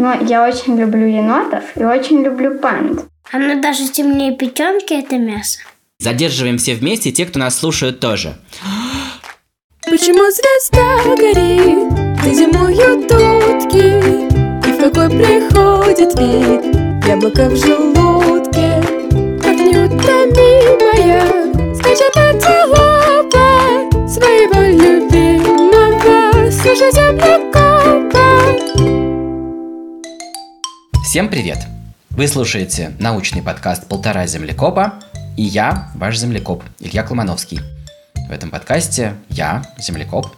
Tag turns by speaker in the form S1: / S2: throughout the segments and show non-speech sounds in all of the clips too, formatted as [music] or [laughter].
S1: Но я очень люблю енотов и очень люблю панд.
S2: Оно даже темнее печенки, это мясо.
S3: Задерживаем все вместе, те, кто нас слушают тоже.
S4: Почему звезда горит, где зимуют утки? И в какой приходит вид яблоко в желудке? Как неутомимая, скачет антилопа Своего любимого слушай землекопа
S3: Всем привет! Вы слушаете научный подкаст «Полтора землекопа» и я, ваш землекоп, Илья Кломановский. В этом подкасте я, землекоп,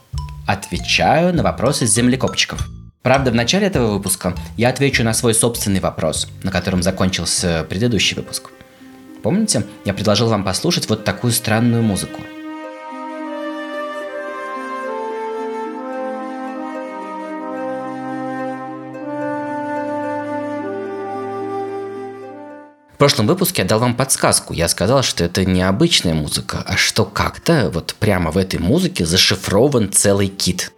S3: отвечаю на вопросы землекопчиков. Правда, в начале этого выпуска я отвечу на свой собственный вопрос, на котором закончился предыдущий выпуск. Помните, я предложил вам послушать вот такую странную музыку – прошлом выпуске я дал вам подсказку. Я сказал, что это не обычная музыка, а что как-то вот прямо в этой музыке зашифрован целый кит.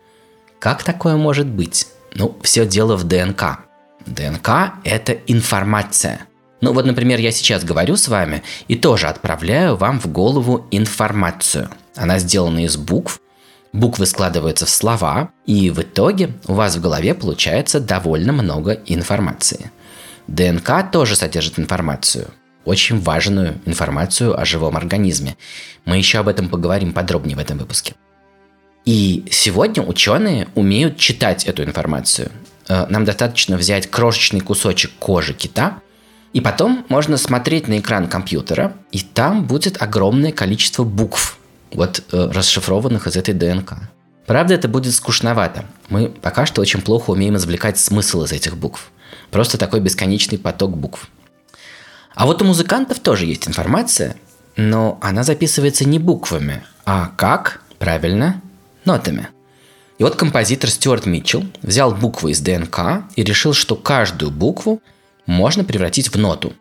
S3: Как такое может быть? Ну, все дело в ДНК. ДНК – это информация. Ну вот, например, я сейчас говорю с вами и тоже отправляю вам в голову информацию. Она сделана из букв, буквы складываются в слова, и в итоге у вас в голове получается довольно много информации – ДНК тоже содержит информацию, очень важную информацию о живом организме. Мы еще об этом поговорим подробнее в этом выпуске. И сегодня ученые умеют читать эту информацию. Э, нам достаточно взять крошечный кусочек кожи кита, и потом можно смотреть на экран компьютера, и там будет огромное количество букв, вот э, расшифрованных из этой ДНК. Правда, это будет скучновато. Мы пока что очень плохо умеем извлекать смысл из этих букв. Просто такой бесконечный поток букв. А вот у музыкантов тоже есть информация, но она записывается не буквами, а как? Правильно, нотами. И вот композитор Стюарт Митчелл взял буквы из ДНК и решил, что каждую букву можно превратить в ноту.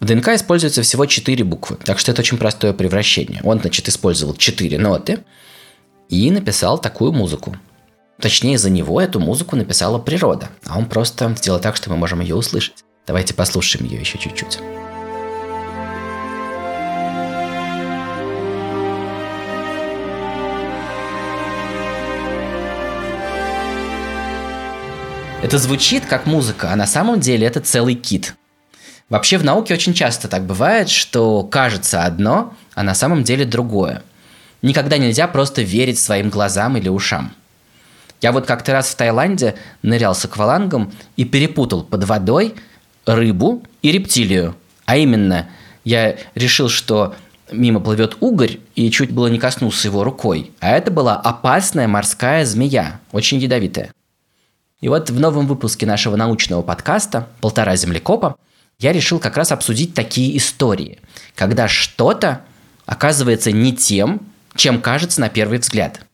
S3: В ДНК используется всего 4 буквы, так что это очень простое превращение. Он, значит, использовал 4 ноты и написал такую музыку – Точнее, за него эту музыку написала природа, а он просто сделал так, что мы можем ее услышать. Давайте послушаем ее еще чуть-чуть. Это звучит как музыка, а на самом деле это целый кит. Вообще в науке очень часто так бывает, что кажется одно, а на самом деле другое. Никогда нельзя просто верить своим глазам или ушам. Я вот как-то раз в Таиланде нырял с аквалангом и перепутал под водой рыбу и рептилию. А именно, я решил, что мимо плывет угорь, и чуть было не коснулся его рукой. А это была опасная морская змея, очень ядовитая. И вот в новом выпуске нашего научного подкаста «Полтора землекопа» я решил как раз обсудить такие истории, когда что-то оказывается не тем, чем кажется на первый взгляд –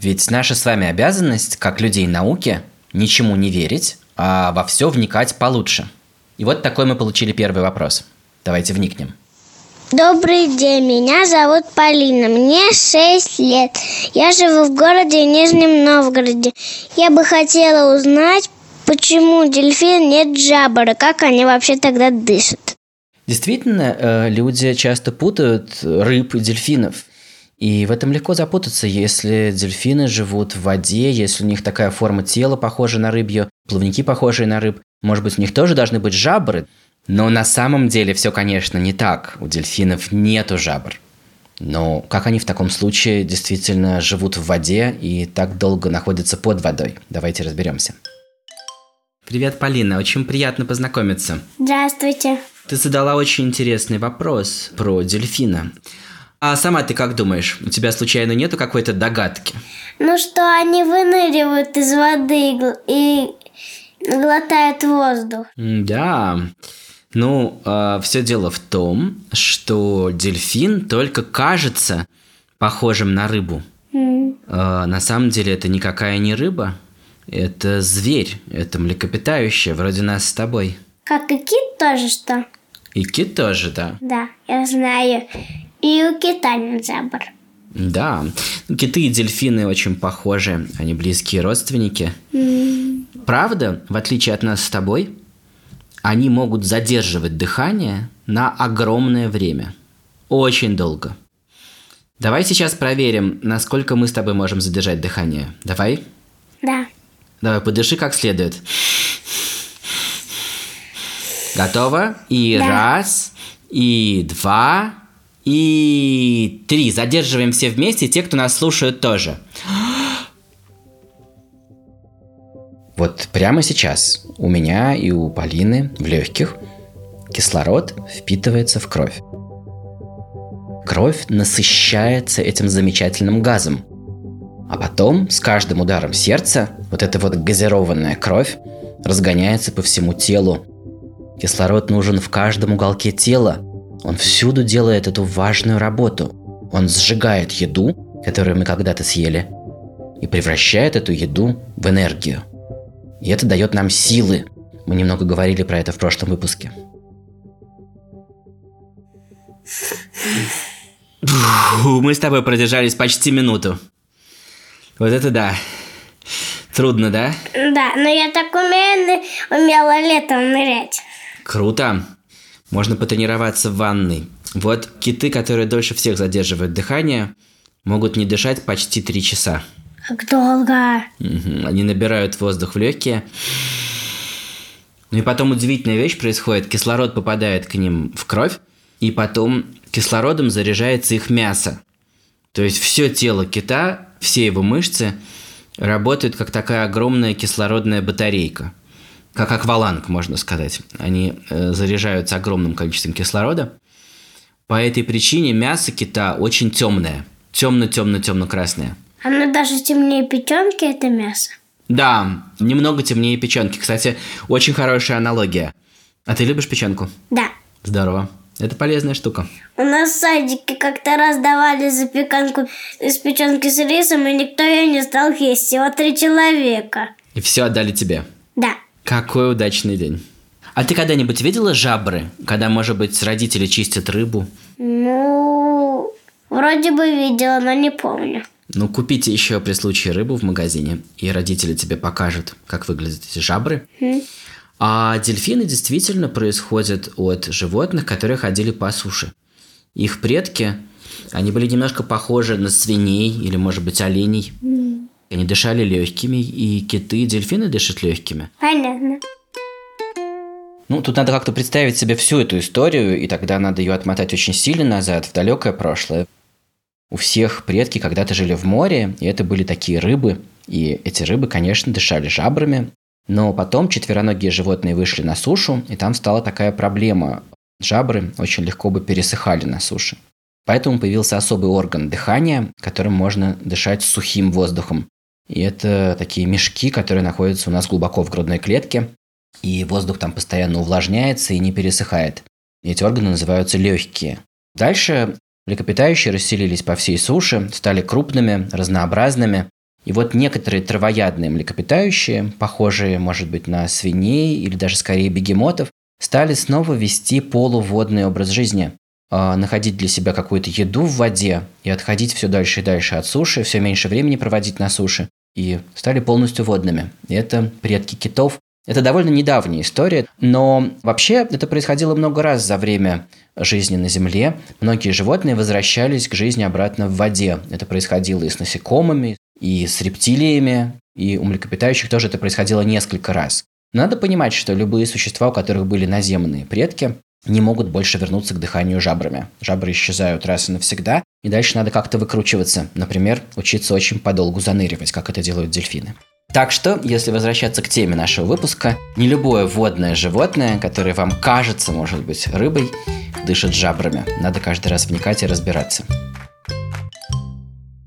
S3: ведь наша с вами обязанность, как людей науки, ничему не верить, а во все вникать получше. И вот такой мы получили первый вопрос. Давайте вникнем.
S2: Добрый день, меня зовут Полина, мне 6 лет. Я живу в городе Нижнем Новгороде. Я бы хотела узнать, почему дельфин нет жабры, как они вообще тогда дышат.
S3: Действительно, э, люди часто путают рыб и дельфинов. И в этом легко запутаться, если дельфины живут в воде, если у них такая форма тела похожа на рыбью, плавники похожие на рыб. Может быть, у них тоже должны быть жабры. Но на самом деле все, конечно, не так. У дельфинов нету жабр. Но как они в таком случае действительно живут в воде и так долго находятся под водой? Давайте разберемся. Привет, Полина. Очень приятно познакомиться.
S2: Здравствуйте.
S3: Ты задала очень интересный вопрос про дельфина. А сама ты как думаешь? У тебя случайно нету какой-то догадки?
S2: Ну что, они выныривают из воды и глотают воздух.
S3: Да. Ну, э, а, все дело в том, что дельфин только кажется похожим на рыбу. Mm. Э, на самом деле это никакая не рыба, это зверь, это млекопитающее, вроде нас с тобой.
S2: Как и кит тоже что?
S3: И кит тоже, да.
S2: Да, я знаю. И у кита зебр.
S3: Да, киты и дельфины очень похожи, они близкие родственники. Mm. правда, в отличие от нас с тобой, они могут задерживать дыхание на огромное время. Очень долго. Давай сейчас проверим, насколько мы с тобой можем задержать дыхание. Давай?
S2: Да.
S3: Давай, подыши как следует. Готово? И
S2: Да.
S3: раз, и два, и три. Задерживаем все вместе, те, кто нас слушают тоже. Вот прямо сейчас у меня и у Полины в легких кислород впитывается в кровь. Кровь насыщается этим замечательным газом. А потом, с каждым ударом сердца, вот эта вот газированная кровь разгоняется по всему телу. Кислород нужен в каждом уголке тела. Он всюду делает эту важную работу. Он сжигает еду, которую мы когда-то съели, и превращает эту еду в энергию. И это дает нам силы. Мы немного говорили про это в прошлом выпуске. Фу, Мы с тобой продержались почти минуту. Вот это да. Трудно, да?
S2: Да, но я так умею, умела летом нырять.
S3: Круто. Можно потренироваться в ванной. Вот киты, которые дольше всех задерживают дыхание, могут не дышать почти три часа.
S2: Как долго.
S3: Они набирают воздух в легкие. Ну и потом удивительная вещь происходит. Кислород попадает к ним в кровь, и потом кислородом заряжается их мясо. То есть все тело кита, все его мышцы работают как такая огромная кислородная батарейка. Как акваланг, можно сказать. Они э, заряжаются огромным количеством кислорода. По этой причине мясо кита очень темное. Темно-темно-темно-красное.
S2: Оно даже темнее печенки, это мясо.
S3: Да, немного темнее печенки. Кстати, очень хорошая аналогия. А ты любишь печенку?
S2: Да.
S3: Здорово. Это полезная штука.
S2: У нас в садике как-то раз давали запеканку из печенки с рисом, и никто ее не стал есть. Всего три человека.
S3: И все отдали тебе.
S2: Да.
S3: Какой удачный день. А ты когда-нибудь видела жабры, когда, может быть, родители чистят рыбу?
S2: Ну, вроде бы видела, но не помню.
S3: Ну, купите еще при случае рыбу в магазине, и родители тебе покажут, как выглядят эти жабры. А дельфины действительно происходят от животных, которые ходили по суше. Их предки, они были немножко похожи на свиней или, может быть, оленей. Они дышали легкими, и киты и дельфины дышат легкими.
S2: Понятно.
S3: Ну, тут надо как-то представить себе всю эту историю, и тогда надо ее отмотать очень сильно назад, в далекое прошлое. У всех предки когда-то жили в море, и это были такие рыбы. И эти рыбы, конечно, дышали жабрами. Но потом четвероногие животные вышли на сушу, и там стала такая проблема. Жабры очень легко бы пересыхали на суше. Поэтому появился особый орган дыхания, которым можно дышать сухим воздухом. И это такие мешки, которые находятся у нас глубоко в грудной клетке, и воздух там постоянно увлажняется и не пересыхает. Эти органы называются легкие. Дальше млекопитающие расселились по всей суше, стали крупными, разнообразными. И вот некоторые травоядные млекопитающие, похожие, может быть, на свиней или даже скорее бегемотов, стали снова вести полуводный образ жизни. А, находить для себя какую-то еду в воде и отходить все дальше и дальше от суши, все меньше времени проводить на суше, и стали полностью водными. И это предки китов. Это довольно недавняя история, но вообще это происходило много раз за время жизни на Земле. Многие животные возвращались к жизни обратно в воде. Это происходило и с насекомыми, и с рептилиями, и у млекопитающих тоже это происходило несколько раз. Надо понимать, что любые существа, у которых были наземные предки, не могут больше вернуться к дыханию жабрами. Жабры исчезают раз и навсегда, и дальше надо как-то выкручиваться. Например, учиться очень подолгу заныривать, как это делают дельфины. Так что, если возвращаться к теме нашего выпуска, не любое водное животное, которое вам кажется, может быть, рыбой, дышит жабрами. Надо каждый раз вникать и разбираться.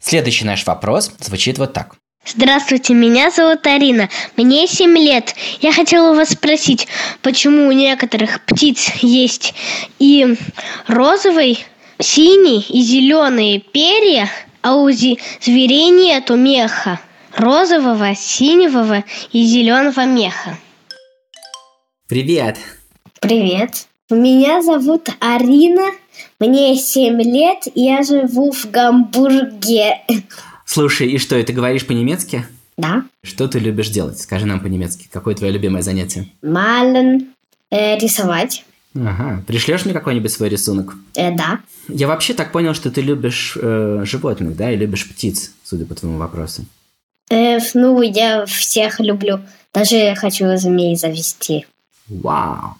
S3: Следующий наш вопрос звучит вот так.
S2: Здравствуйте, меня зовут Арина. Мне 7 лет. Я хотела у вас спросить, почему у некоторых птиц есть и розовый, синий и зеленые перья, а у зверей нету меха. Розового, синего и зеленого меха.
S3: Привет!
S2: Привет. Меня зовут Арина. Мне 7 лет. Я живу в Гамбурге.
S3: Слушай, и что, ты говоришь по-немецки?
S2: Да.
S3: Что ты любишь делать? Скажи нам по-немецки. Какое твое любимое занятие?
S2: Мален. Э, рисовать.
S3: Ага. Пришлешь мне какой-нибудь свой рисунок?
S2: Э, да.
S3: Я вообще так понял, что ты любишь э, животных, да, и любишь птиц, судя по твоему вопросу.
S2: Э, ну, я всех люблю. Даже хочу змей завести.
S3: Вау.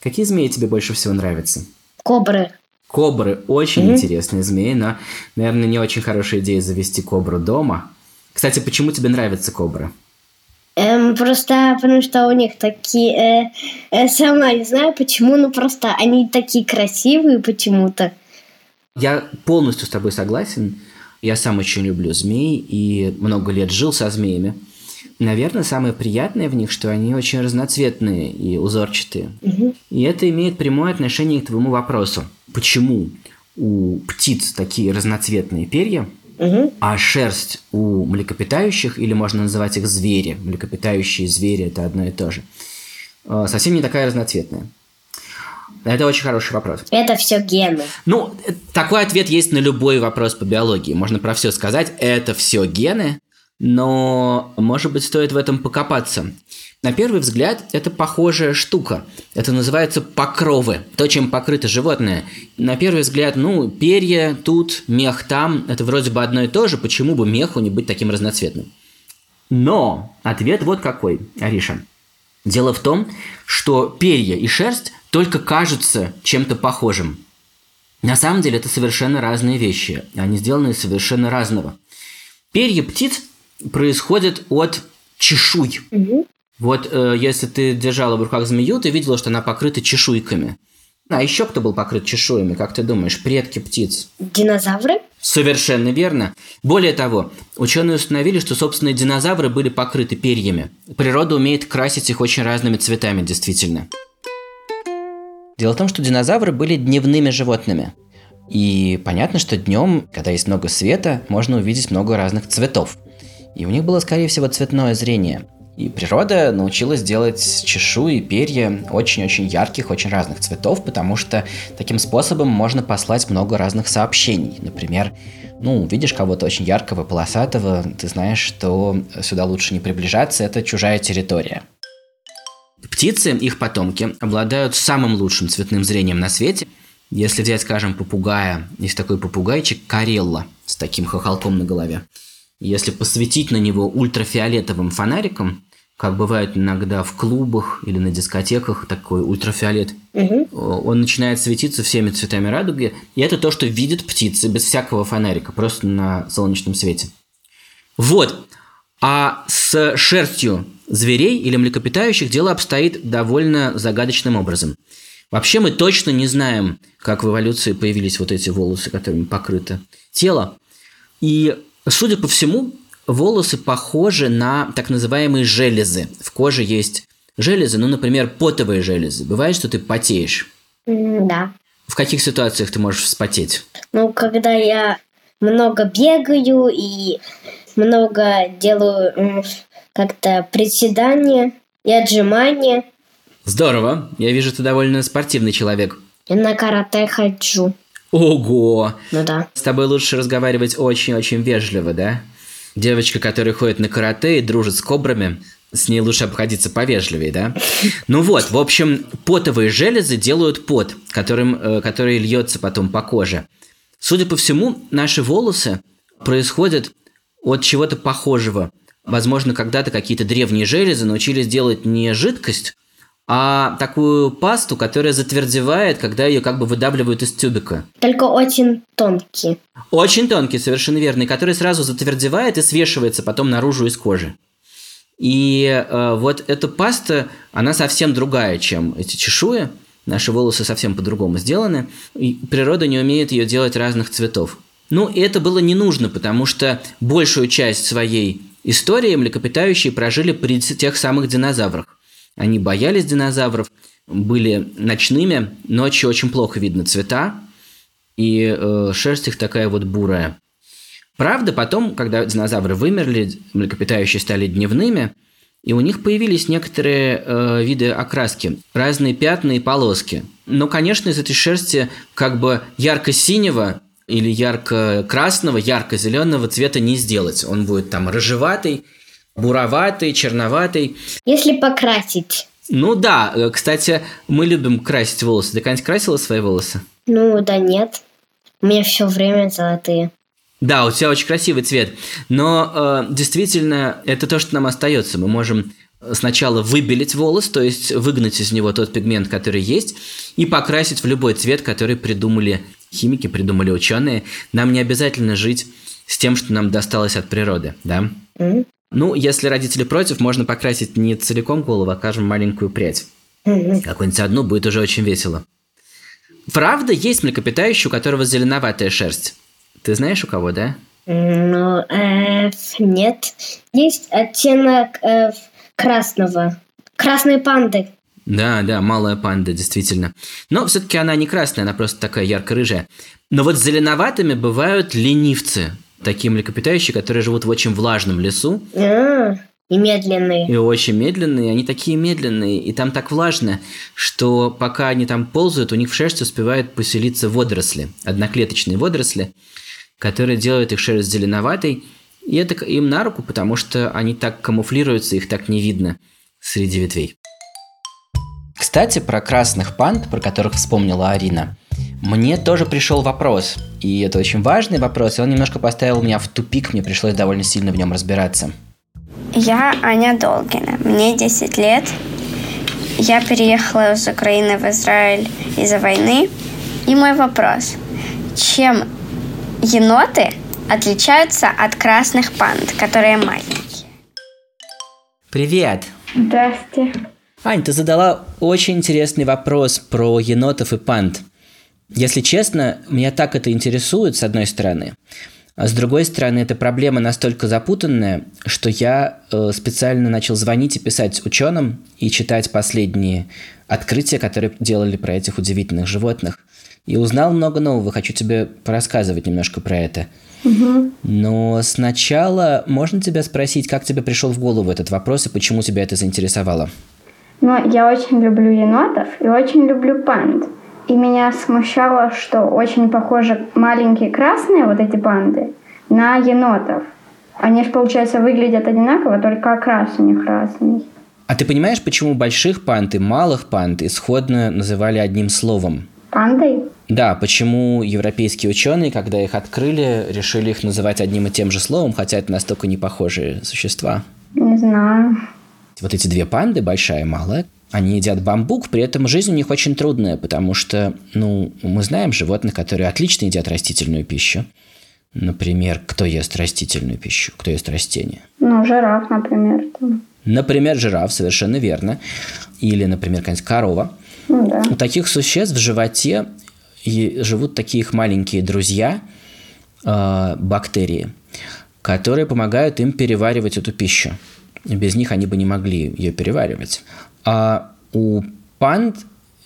S3: Какие змеи тебе больше всего нравятся?
S2: Кобры.
S3: Кобры очень
S2: Мгм.
S3: интересные змеи, но, наверное, не очень хорошая идея завести кобру дома. Кстати, почему тебе нравятся кобры?
S2: Эм, просто потому что у них такие... э, э, сама не знаю почему, но просто они такие красивые почему-то.
S3: Я полностью с тобой согласен. Я сам очень люблю змей и много лет жил со змеями. Наверное, самое приятное в них, что они очень разноцветные и узорчатые. И это имеет прямое отношение к твоему вопросу. Почему у птиц такие разноцветные перья,
S2: Мгм.
S3: а шерсть у млекопитающих, или можно называть их звери, млекопитающие звери – это одно и то же, э, совсем не такая разноцветная? Это очень хороший вопрос.
S2: Это все гены.
S3: Ну, э, такой ответ есть на любой вопрос по биологии. Можно про все сказать. Это все гены, но, может быть, стоит в этом покопаться. На первый взгляд, это похожая штука. Это называется покровы. То, чем покрыто животное. На первый взгляд, ну, перья тут, мех там. Это вроде бы одно и то же. Почему бы меху не быть таким разноцветным? Но ответ вот какой, Ариша. Дело в том, что перья и шерсть только кажутся чем-то похожим. На самом деле это совершенно разные вещи. Они сделаны из совершенно разного. Перья птиц происходят от чешуй.
S2: Мгм.
S3: Вот э, если ты держала в руках змею, ты видела, что она покрыта чешуйками. А еще кто был покрыт чешуями, как ты думаешь, предки птиц?
S2: Динозавры?
S3: Совершенно верно. Более того, ученые установили, что, собственно, динозавры были покрыты перьями. Природа умеет красить их очень разными цветами, действительно. Дело в том, что динозавры были дневными животными. И понятно, что днем, когда есть много света, можно увидеть много разных цветов. И у них было, скорее всего, цветное зрение. И природа научилась делать чешуи перья очень-очень ярких, очень разных цветов, потому что таким способом можно послать много разных сообщений. Например, ну, видишь кого-то очень яркого, полосатого, ты знаешь, что сюда лучше не приближаться, это чужая территория. Птицы, их потомки, обладают самым лучшим цветным зрением на свете. Если взять, скажем, попугая, есть такой попугайчик Карелла с таким хохолком на голове. Если посветить на него ультрафиолетовым фонариком, как бывает иногда в клубах или на дискотеках такой ультрафиолет,
S2: Мгм.
S3: он начинает светиться всеми цветами радуги, и это то, что видят птицы без всякого фонарика, просто на солнечном свете. Вот. А с шерстью зверей или млекопитающих дело обстоит довольно загадочным образом. Вообще мы точно не знаем, как в эволюции появились вот эти волосы, которыми покрыто тело. И, судя по всему, волосы похожи на так называемые железы. В коже есть железы, ну, например, потовые железы. Бывает, что ты потеешь.
S2: Да.
S3: В каких ситуациях ты можешь вспотеть?
S2: Ну, когда я много бегаю и много делаю как-то приседания и отжимания,
S3: Здорово. Я вижу, ты довольно спортивный человек.
S2: и на карате хожу.
S3: Ого!
S2: Ну да.
S3: С тобой лучше разговаривать очень-очень вежливо, да? Девочка, которая ходит на карате и дружит с кобрами, с ней лучше обходиться повежливее, да? [laughs] Ну вот, в общем, потовые железы делают пот, которым, э, который льется потом по коже. Судя по всему, наши волосы происходят от чего-то похожего. Возможно, когда-то какие-то древние железы научились делать не жидкость, а такую пасту, которая затвердевает, когда ее как бы выдавливают из тюбика.
S2: Только очень тонкие.
S3: Очень тонкий, совершенно верно, и который сразу затвердевает и свешивается потом наружу из кожи. И э, вот эта паста, она совсем другая, чем эти чешуи. Наши волосы совсем по-другому сделаны. И природа не умеет ее делать разных цветов. Ну, и это было не нужно, потому что большую часть своей истории млекопитающие прожили при тех самых динозаврах. Они боялись динозавров, были ночными, ночью очень плохо видно цвета, и э, шерсть их такая вот бурая. Правда, потом, когда динозавры вымерли, млекопитающие стали дневными, и у них появились некоторые э, виды окраски, разные пятна и полоски. Но, конечно, из этой шерсти как бы ярко-синего или ярко-красного, ярко-зеленого цвета не сделать. Он будет там рыжеватый, буроватый, черноватый.
S2: Если покрасить.
S3: Ну да, э, кстати, мы любим красить волосы. Ты когда-нибудь красила свои волосы?
S2: Ну, да нет. У меня все время золотые.
S3: Да, у тебя очень красивый цвет. Но э, действительно, это то, что нам остается. Мы можем сначала выбелить волос, то есть выгнать из него тот пигмент, который есть, и покрасить в любой цвет, который придумали химики, придумали ученые. Нам не обязательно жить с тем, что нам досталось от природы, да?
S2: М?
S3: Ну, если родители против, можно покрасить не целиком голову, а, скажем, маленькую прядь.
S2: Мгм.
S3: Какую-нибудь одну будет уже очень весело. Правда, есть млекопитающий, у которого зеленоватая шерсть. Ты знаешь у кого, да?
S2: Ну, э, нет. Есть оттенок э, красного. Красные панды.
S3: Да, да, малая панда, действительно. Но все-таки она не красная, она просто такая ярко-рыжая. Но вот зеленоватыми бывают ленивцы. Такие млекопитающие, которые живут в очень влажном лесу
S2: и медленные.
S3: и очень медленные. Они такие медленные, и там так влажно, что пока они там ползают, у них в шерсти успевают поселиться водоросли, одноклеточные водоросли, которые делают их шерсть зеленоватой. И это им на руку, потому что они так камуфлируются, их так не видно среди ветвей. Кстати, про красных панд, про которых вспомнила Арина, мне тоже пришел вопрос. И это очень важный вопрос, и он немножко поставил меня в тупик, мне пришлось довольно сильно в нем разбираться.
S1: Я Аня Долгина, мне 10 лет. Я переехала из Украины в Израиль из-за войны. И мой вопрос. Чем еноты отличаются от красных панд, которые маленькие?
S3: Привет!
S1: Здрасте.
S3: Ань, ты задала очень интересный вопрос про енотов и панд. Если честно, меня так это интересует, с одной стороны. А с другой стороны, эта проблема настолько запутанная, что я э, специально начал звонить и писать ученым и читать последние открытия, которые делали про этих удивительных животных. И узнал много нового. Хочу тебе порассказывать немножко про это. Но сначала можно тебя спросить, как тебе пришел в голову этот вопрос и почему тебя это заинтересовало?
S1: Но я очень люблю енотов и очень люблю панд. И меня смущало, что очень похожи маленькие красные вот эти панды на енотов. Они же, получается, выглядят одинаково, только окрас у них разный.
S3: А ты понимаешь, почему больших панд и малых панд исходно называли одним словом?
S1: Пандой?
S3: Да, почему европейские ученые, когда их открыли, решили их называть одним и тем же словом, хотя это настолько не похожие существа?
S1: Не знаю.
S3: Вот эти две панды, большая и малая, они едят бамбук, при этом жизнь у них очень трудная, потому что, ну, мы знаем животных, которые отлично едят растительную пищу. Например, кто ест растительную пищу, кто ест растения?
S1: Ну, жираф, например. Там.
S3: Например, жираф, совершенно верно. Или, например, какая-нибудь корова.
S1: Ну да.
S3: У таких существ в животе и живут такие их маленькие друзья, э, бактерии, которые помогают им переваривать эту пищу. Без них они бы не могли ее переваривать. А у панд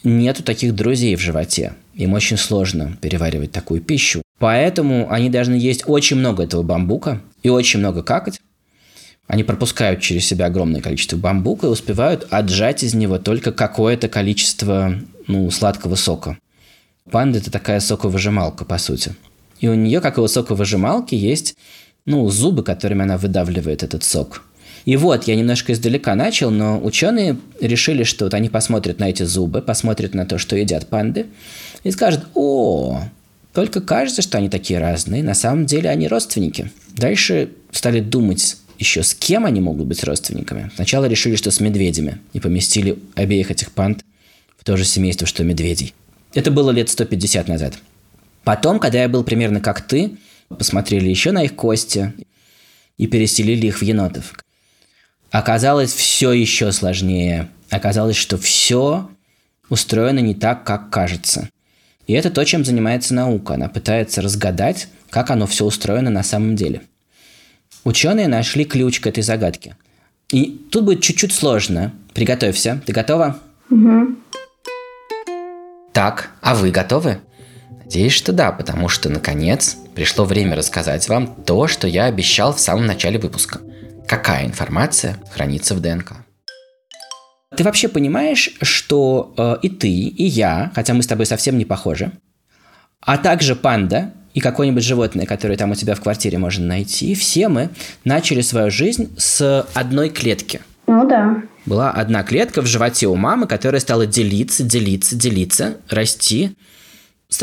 S3: нету таких друзей в животе. Им очень сложно переваривать такую пищу. Поэтому они должны есть очень много этого бамбука и очень много какать. Они пропускают через себя огромное количество бамбука и успевают отжать из него только какое-то количество ну, сладкого сока. Панда – это такая соковыжималка, по сути. И у нее, как и у соковыжималки, есть ну, зубы, которыми она выдавливает этот сок. И вот, я немножко издалека начал, но ученые решили, что вот они посмотрят на эти зубы, посмотрят на то, что едят панды, и скажут, о, только кажется, что они такие разные, на самом деле они родственники. Дальше стали думать еще с кем они могут быть родственниками. Сначала решили, что с медведями, и поместили обеих этих панд в то же семейство, что медведей. Это было лет 150 назад. Потом, когда я был примерно как ты, посмотрели еще на их кости и переселили их в енотов. Оказалось все еще сложнее. Оказалось, что все устроено не так, как кажется. И это то, чем занимается наука. Она пытается разгадать, как оно все устроено на самом деле. Ученые нашли ключ к этой загадке. И тут будет чуть-чуть сложно. Приготовься. Ты готова?
S1: Угу.
S3: Так, а вы готовы? Надеюсь, что да, потому что, наконец, пришло время рассказать вам то, что я обещал в самом начале выпуска. Какая информация хранится в ДНК? Ты вообще понимаешь, что э, и ты, и я, хотя мы с тобой совсем не похожи, а также панда и какое-нибудь животное, которое там у тебя в квартире можно найти, все мы начали свою жизнь с одной клетки.
S1: Ну да.
S3: Была одна клетка в животе у мамы, которая стала делиться, делиться, делиться, расти.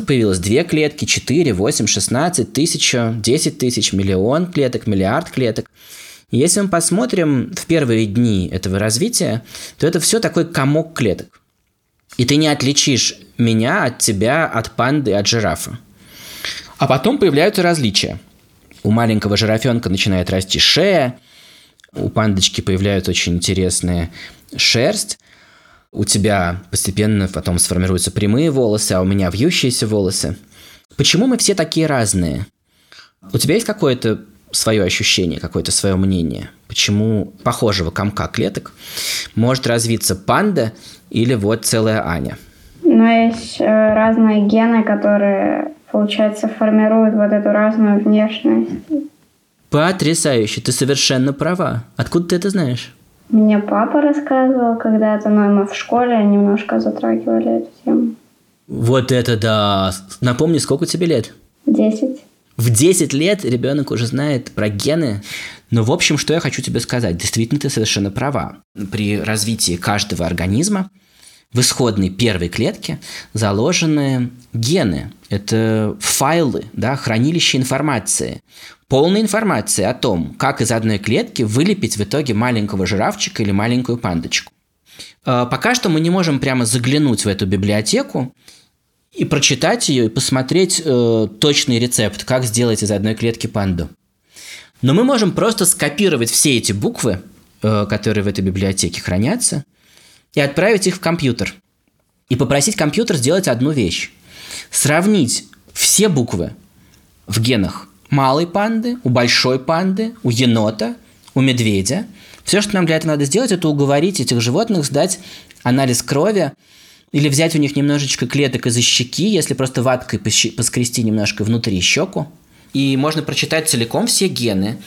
S3: Появилось две клетки, четыре, восемь, шестнадцать, тысяча, десять тысяч, миллион клеток, миллиард клеток. Если мы посмотрим в первые дни этого развития, то это все такой комок клеток. И ты не отличишь меня от тебя, от панды, от жирафа. А потом появляются различия. У маленького жирафенка начинает расти шея, у пандочки появляется очень интересная шерсть, у тебя постепенно потом сформируются прямые волосы, а у меня вьющиеся волосы. Почему мы все такие разные? У тебя есть какое-то свое ощущение, какое-то свое мнение? Почему похожего комка клеток может развиться панда или вот целая Аня?
S1: Но есть э, разные гены, которые, получается, формируют вот эту разную внешность.
S3: Потрясающе, ты совершенно права. Откуда ты это знаешь?
S1: Мне папа рассказывал когда-то, но мы в школе немножко затрагивали эту тему.
S3: Вот это да! Напомни, сколько тебе лет?
S1: Десять.
S3: В 10 лет ребенок уже знает про гены. Но, в общем, что я хочу тебе сказать? Действительно, ты совершенно права. При развитии каждого организма в исходной первой клетке заложены гены. Это файлы, да, хранилище информации. Полная информация о том, как из одной клетки вылепить в итоге маленького жирафчика или маленькую пандочку. А, пока что мы не можем прямо заглянуть в эту библиотеку и прочитать ее, и посмотреть э, точный рецепт, как сделать из одной клетки панду. Но мы можем просто скопировать все эти буквы, э, которые в этой библиотеке хранятся, и отправить их в компьютер. И попросить компьютер сделать одну вещь. Сравнить все буквы в генах малой панды, у большой панды, у енота, у медведя. Все, что нам для этого надо сделать, это уговорить этих животных сдать анализ крови или взять у них немножечко клеток из щеки, если просто ваткой поскрести немножко внутри щеку. И можно прочитать целиком все гены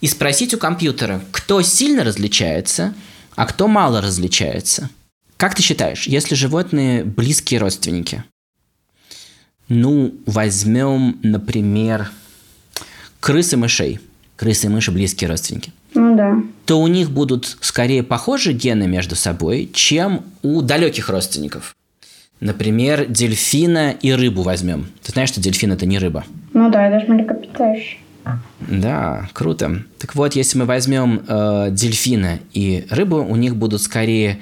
S3: и спросить у компьютера, кто сильно различается, а кто мало различается. Как ты считаешь, если животные близкие родственники? Ну, возьмем, например, крысы мышей. Крысы и мыши близкие родственники.
S1: Ну да.
S3: То у них будут скорее похожи гены между собой, чем у далеких родственников. Например, дельфина и рыбу возьмем. Ты знаешь, что дельфин это не рыба?
S1: Ну да, это же млекопитающий.
S3: Да, круто. Так вот, если мы возьмем э, дельфина и рыбу, у них будут скорее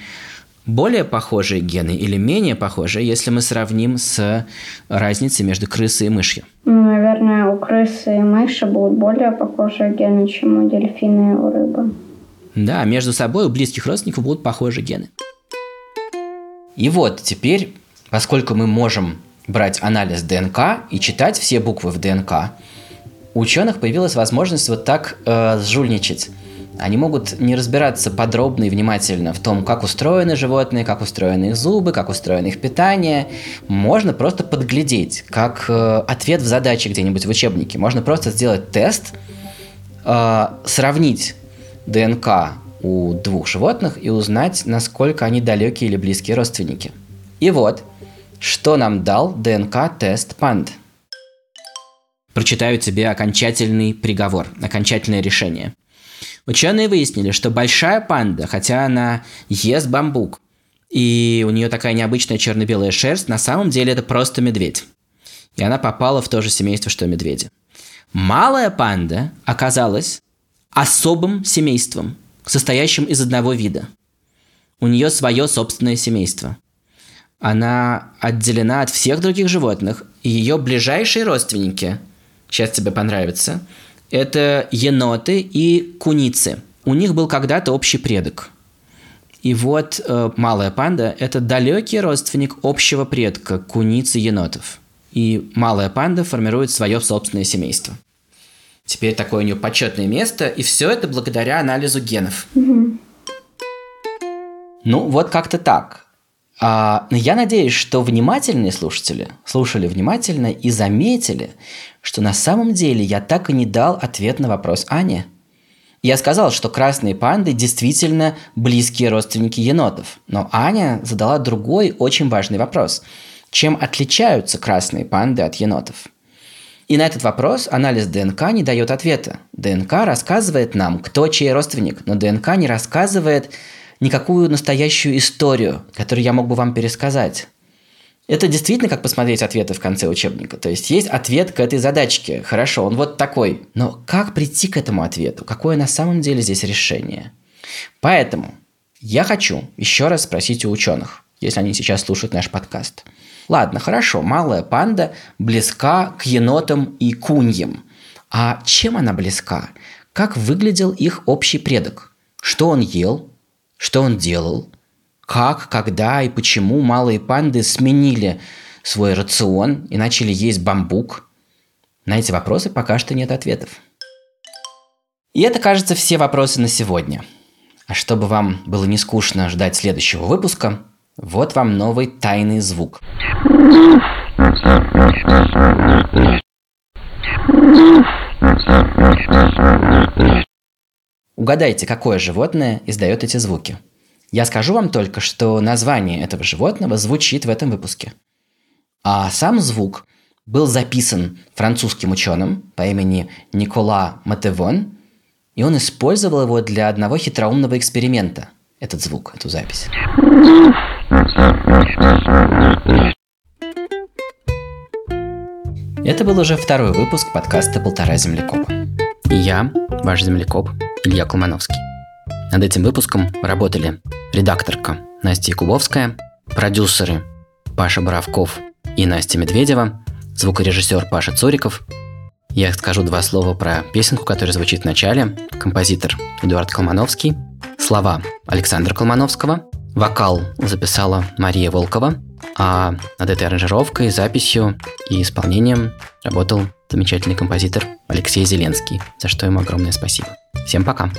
S3: более похожие гены или менее похожие, если мы сравним с разницей между крысой и мышью?
S1: Ну, наверное, у крысы и мыши будут более похожие гены, чем у дельфина и у рыбы.
S3: Да, между собой у близких родственников будут похожие гены. И вот теперь, поскольку мы можем брать анализ ДНК и читать все буквы в ДНК, у ученых появилась возможность вот так э, сжульничать они могут не разбираться подробно и внимательно в том, как устроены животные, как устроены их зубы, как устроено их питание. Можно просто подглядеть, как э, ответ в задаче где-нибудь в учебнике. Можно просто сделать тест, э, сравнить ДНК у двух животных и узнать, насколько они далекие или близкие родственники. И вот, что нам дал ДНК-тест панд. Прочитаю тебе окончательный приговор, окончательное решение. Ученые выяснили, что большая панда, хотя она ест бамбук, и у нее такая необычная черно-белая шерсть, на самом деле это просто медведь. И она попала в то же семейство, что и медведи. Малая панда оказалась особым семейством, состоящим из одного вида. У нее свое собственное семейство. Она отделена от всех других животных, и ее ближайшие родственники, сейчас тебе понравится, это еноты и куницы. У них был когда-то общий предок. И вот э, малая панда – это далекий родственник общего предка куницы енотов. И малая панда формирует свое собственное семейство. Теперь такое у нее почетное место, и все это благодаря анализу генов.
S1: Угу.
S3: Ну, вот как-то так. А, но я надеюсь, что внимательные слушатели слушали внимательно и заметили, что на самом деле я так и не дал ответ на вопрос Ани. Я сказал, что красные панды действительно близкие родственники енотов, но Аня задала другой очень важный вопрос. Чем отличаются красные панды от енотов? И на этот вопрос анализ ДНК не дает ответа. ДНК рассказывает нам, кто чей родственник, но ДНК не рассказывает никакую настоящую историю, которую я мог бы вам пересказать. Это действительно как посмотреть ответы в конце учебника. То есть есть ответ к этой задачке. Хорошо, он вот такой. Но как прийти к этому ответу? Какое на самом деле здесь решение? Поэтому я хочу еще раз спросить у ученых, если они сейчас слушают наш подкаст. Ладно, хорошо, малая панда близка к енотам и куньям. А чем она близка? Как выглядел их общий предок? Что он ел? Что он делал? Как, когда и почему малые панды сменили свой рацион и начали есть бамбук? На эти вопросы пока что нет ответов. И это, кажется, все вопросы на сегодня – а чтобы вам было не скучно ждать следующего выпуска, вот вам новый тайный звук. Угадайте, какое животное издает эти звуки. Я скажу вам только, что название этого животного звучит в этом выпуске. А сам звук был записан французским ученым по имени Никола Матевон – и он использовал его для одного хитроумного эксперимента. Этот звук, эту запись. Это был уже второй выпуск подкаста «Полтора землекопа». И я, ваш землекоп, Илья Колмановский. Над этим выпуском работали редакторка Настя Якубовская, продюсеры Паша Боровков и Настя Медведева, звукорежиссер Паша Цуриков – я скажу два слова про песенку, которая звучит в начале. Композитор Эдуард Колмановский. Слова Александра Колмановского. Вокал записала Мария Волкова. А над этой аранжировкой, записью и исполнением работал замечательный композитор Алексей Зеленский, за что ему огромное спасибо. Всем пока!